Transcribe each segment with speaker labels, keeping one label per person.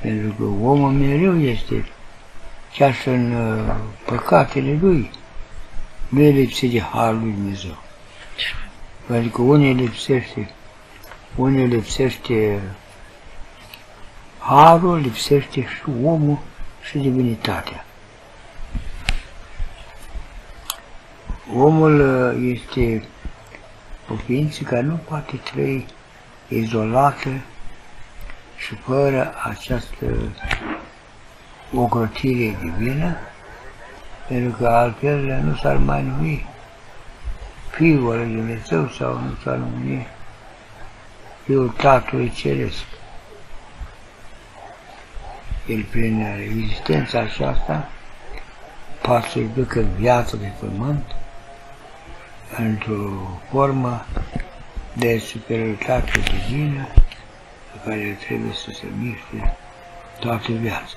Speaker 1: Pentru că omul mereu este, chiar și în uh, păcatele lui, nu e lipsit de Harul lui Dumnezeu. Adică unii lipsește, unii lipsește Harul, lipsește și omul și divinitatea. Omul uh, este o ființă care nu poate trăi izolată și fără această ocrotire divină, pentru că altfel nu s-ar mai numi Fiul lui Dumnezeu sau nu s-ar numi Fiul Tatălui Ceresc. El, prin existența aceasta, poate să-i ducă viața de pământ într-o formă de superioritate divină pe care trebuie să se miște toată viața.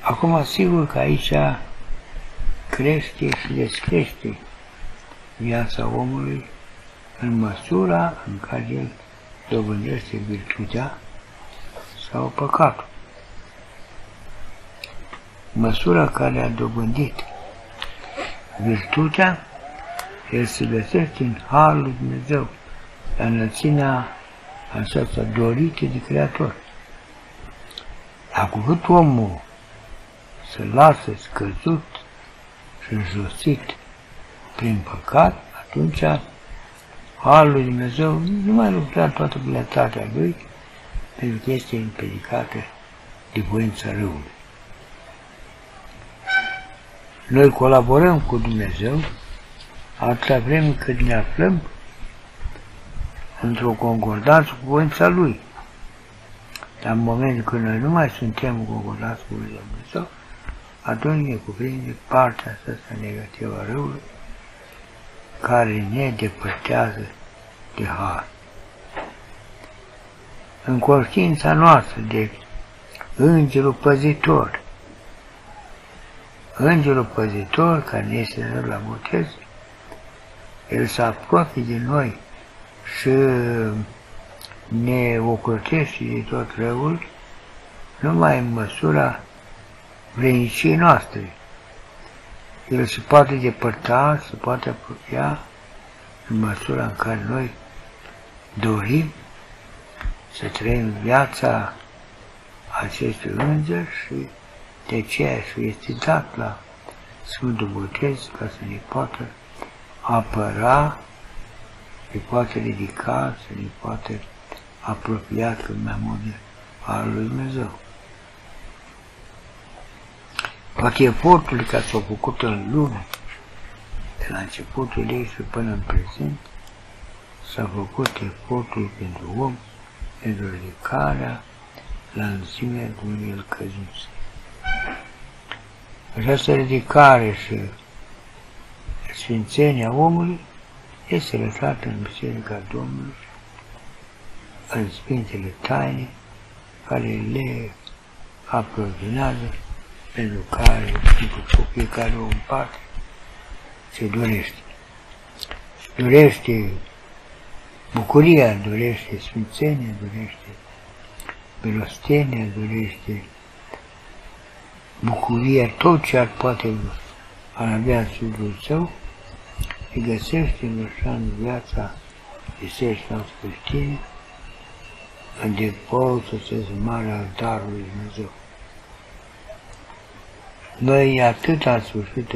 Speaker 1: Acum, sigur că aici crește și descrește viața omului în măsura în care el dobândește virtutea sau păcatul. Măsura care a dobândit virtutea, el se găsește în Harul lui Dumnezeu, la înălțimea aceasta dorită de Creator. Dar cu cât omul se lasă scăzut și înjosit prin păcat, atunci Harul lui Dumnezeu nu mai lucra toată plinătatea lui, pentru că este împiedicată de voința răului. Noi colaborăm cu Dumnezeu atâta vreme cât ne aflăm într-o concordanță cu voința Lui. Dar în momentul când noi nu mai suntem concordați cu Dumnezeu, atunci ne cuprinde partea aceasta negativă a răului, care ne depărtează de har. În conștiința noastră de îngerul păzitor, îngerul păzitor care ne este la botez, el se apropie de noi și ne ocrotește de tot răul, numai în măsura vreniciei noastre. El se poate depărta, se poate apropia în măsura în care noi dorim să trăim viața acestui înger și de ceea ce este dat la Sfântul Botez ca să ne poată apăra, se poate ridica, să ne poate apropia cât mai mult de al lui Dumnezeu. Toate eforturile care s-au făcut în lume, de la începutul ei și până în prezent, s-a făcut efortul pentru om, pentru ridicarea la înălțimea Dumnezeu căzut. Această ridicare și sfințenia omului este lăsată în Biserica Domnului, în Sfintele Taine, care le aprovinează, pentru care, cu fiecare om parte, se dorește. Dorește bucuria, dorește sfințenia, dorește milostenia, dorește bucuria, tot ce ar poate ar avea Sfântul Său, se găsește în așa în viața bisericii noastre creștine, unde pot să se mare altarul lui Dumnezeu. Noi atât în sfârșit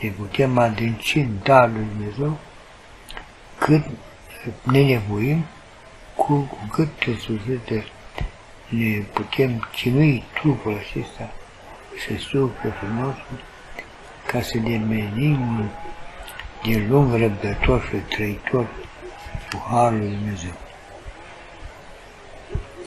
Speaker 1: ne putem adânci în darul lui Dumnezeu, cât ne nevoim, cu, cu cât în sfârșit ne putem chinui trupul acesta și sufletul nostru ca să devenim de lung răbdător și trăitor cu Harul Lui Dumnezeu.